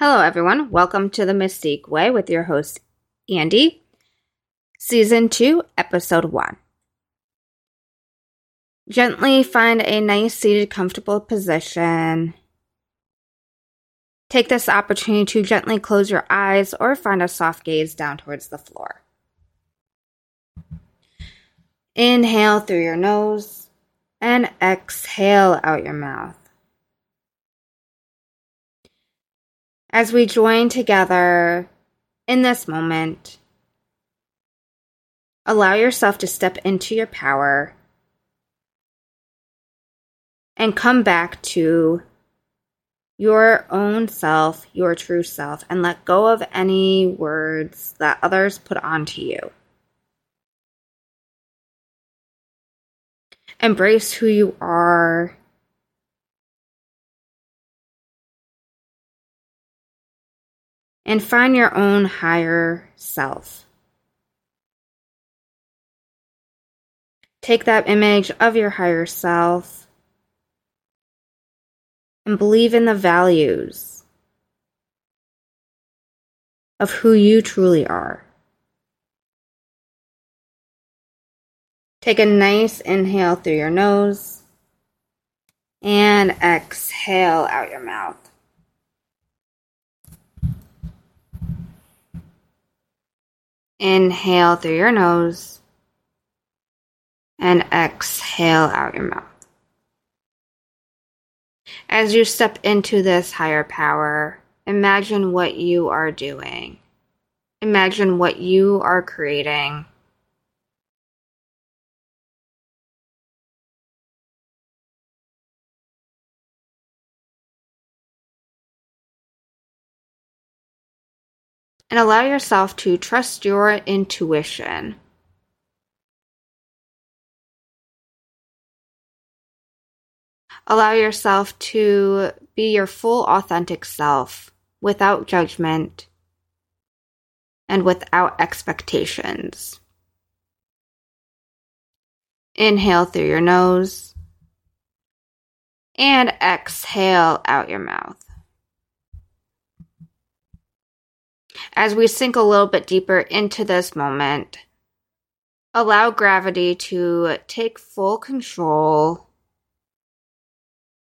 Hello, everyone. Welcome to the Mystique Way with your host, Andy, Season 2, Episode 1. Gently find a nice seated, comfortable position. Take this opportunity to gently close your eyes or find a soft gaze down towards the floor. Inhale through your nose and exhale out your mouth. As we join together in this moment, allow yourself to step into your power and come back to your own self, your true self, and let go of any words that others put onto you. Embrace who you are. And find your own higher self. Take that image of your higher self and believe in the values of who you truly are. Take a nice inhale through your nose and exhale out your mouth. Inhale through your nose and exhale out your mouth. As you step into this higher power, imagine what you are doing. Imagine what you are creating. And allow yourself to trust your intuition. Allow yourself to be your full authentic self without judgment and without expectations. Inhale through your nose and exhale out your mouth. As we sink a little bit deeper into this moment, allow gravity to take full control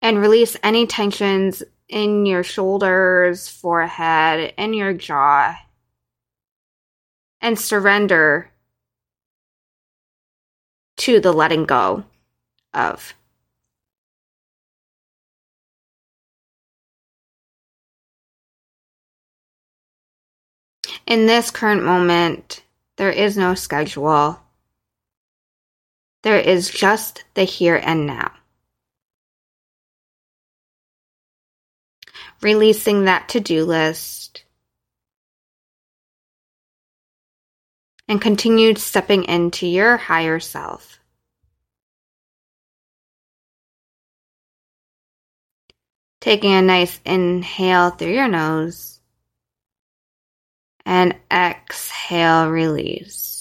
and release any tensions in your shoulders, forehead, and your jaw. And surrender to the letting go of. In this current moment, there is no schedule. There is just the here and now. releasing that to do list, and continue stepping into your higher self. Taking a nice inhale through your nose and exhale, release.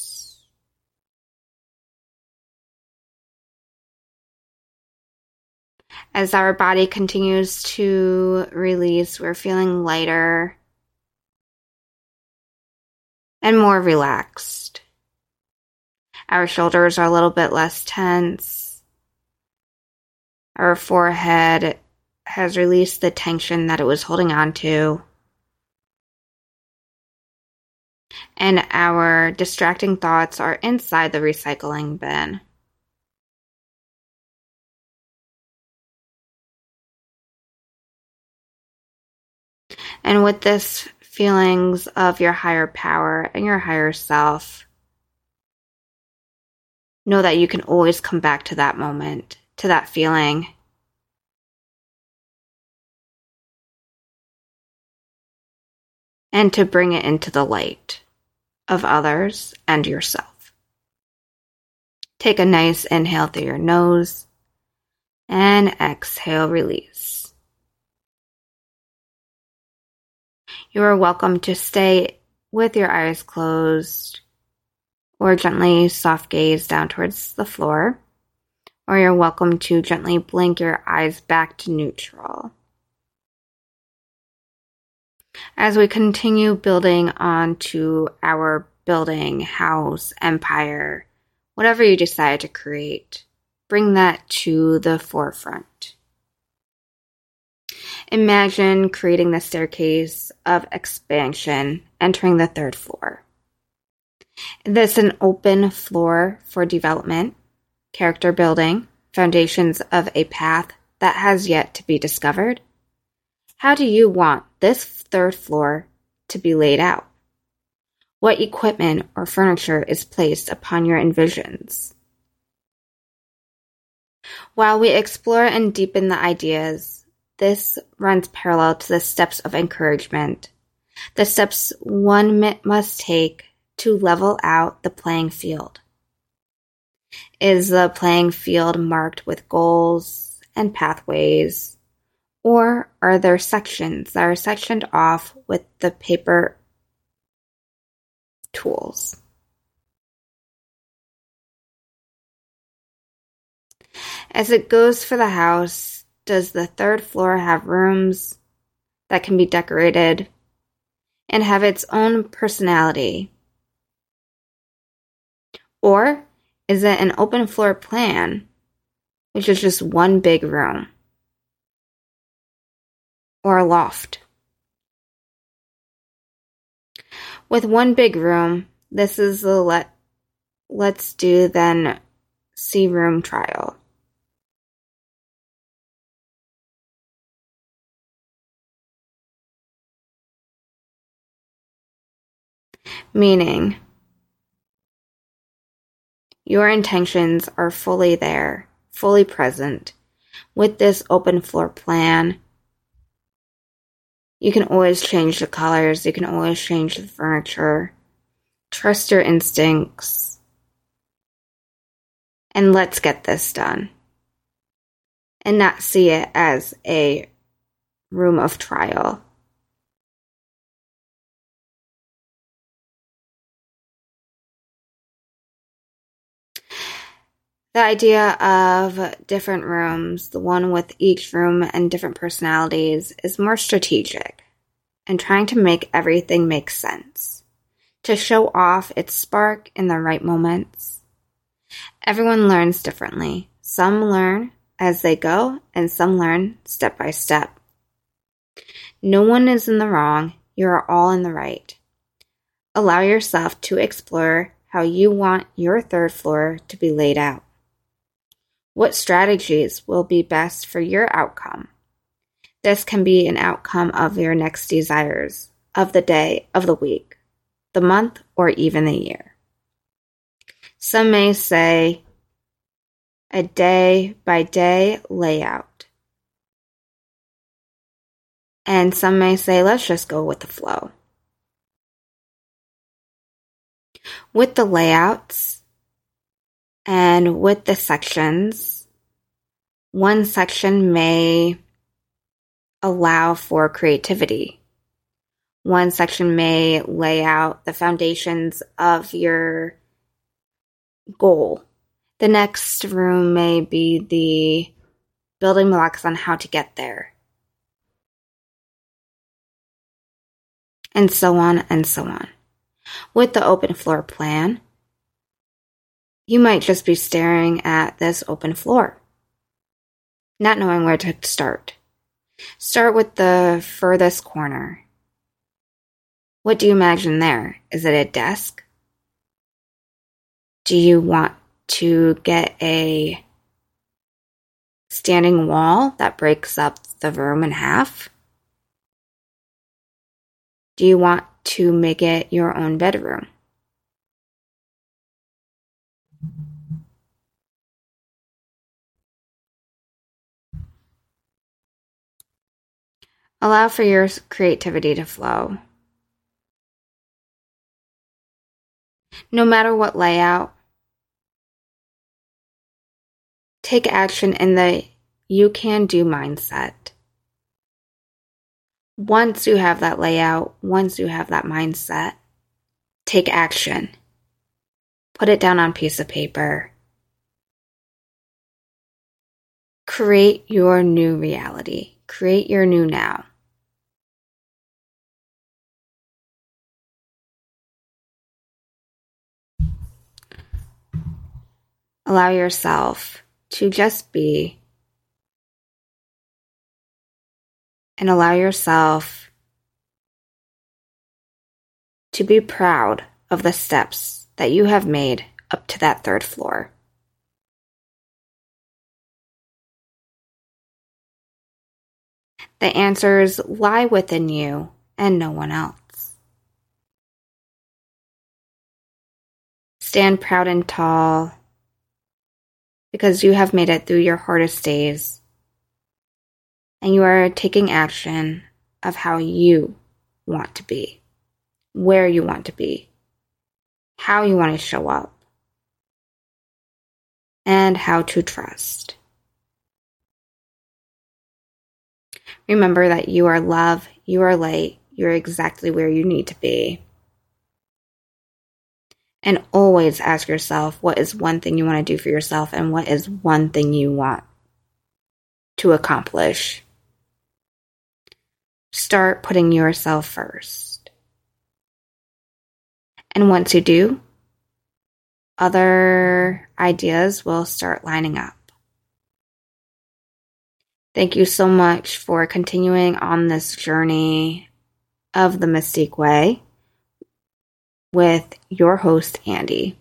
as our body continues to release, we're feeling lighter and more relaxed. Our shoulders are a little bit less tense. Our forehead has released the tension that it was holding on to. And our distracting thoughts are inside the recycling bin. And with this feelings of your higher power and your higher self, know that you can always come back to that moment, to that feeling. And to bring it into the light of others and yourself. Take a nice inhale through your nose and exhale, release. You are welcome to stay with your eyes closed or gently soft gaze down towards the floor, or you're welcome to gently blink your eyes back to neutral. As we continue building onto our building, house, empire, whatever you decide to create, bring that to the forefront. Imagine creating the staircase of expansion, entering the third floor. This is an open floor for development, character building, foundations of a path that has yet to be discovered. How do you want this third floor to be laid out? What equipment or furniture is placed upon your envisions? While we explore and deepen the ideas, this runs parallel to the steps of encouragement, the steps one must take to level out the playing field. Is the playing field marked with goals and pathways, or are there sections that are sectioned off with the paper tools? As it goes for the house, does the third floor have rooms that can be decorated and have its own personality? Or is it an open floor plan, which is just one big room? Or a loft? With one big room, this is the let let's do then see room trial. Meaning, your intentions are fully there, fully present. With this open floor plan, you can always change the colors, you can always change the furniture. Trust your instincts. And let's get this done. And not see it as a room of trial. The idea of different rooms, the one with each room and different personalities, is more strategic and trying to make everything make sense, to show off its spark in the right moments. Everyone learns differently. Some learn as they go, and some learn step by step. No one is in the wrong, you are all in the right. Allow yourself to explore how you want your third floor to be laid out. What strategies will be best for your outcome? This can be an outcome of your next desires, of the day, of the week, the month, or even the year. Some may say a day by day layout. And some may say, let's just go with the flow. With the layouts, and with the sections, one section may allow for creativity. One section may lay out the foundations of your goal. The next room may be the building blocks on how to get there. And so on and so on. With the open floor plan, you might just be staring at this open floor, not knowing where to start. Start with the furthest corner. What do you imagine there? Is it a desk? Do you want to get a standing wall that breaks up the room in half? Do you want to make it your own bedroom? Allow for your creativity to flow. No matter what layout, take action in the you can do mindset. Once you have that layout, once you have that mindset, take action. Put it down on a piece of paper. Create your new reality. Create your new now. Allow yourself to just be and allow yourself to be proud of the steps that you have made up to that third floor. The answers lie within you and no one else. Stand proud and tall because you have made it through your hardest days and you are taking action of how you want to be, where you want to be, how you want to show up, and how to trust. Remember that you are love, you are light, you're exactly where you need to be. And always ask yourself what is one thing you want to do for yourself and what is one thing you want to accomplish. Start putting yourself first. And once you do, other ideas will start lining up. Thank you so much for continuing on this journey of the Mystique Way with your host, Andy.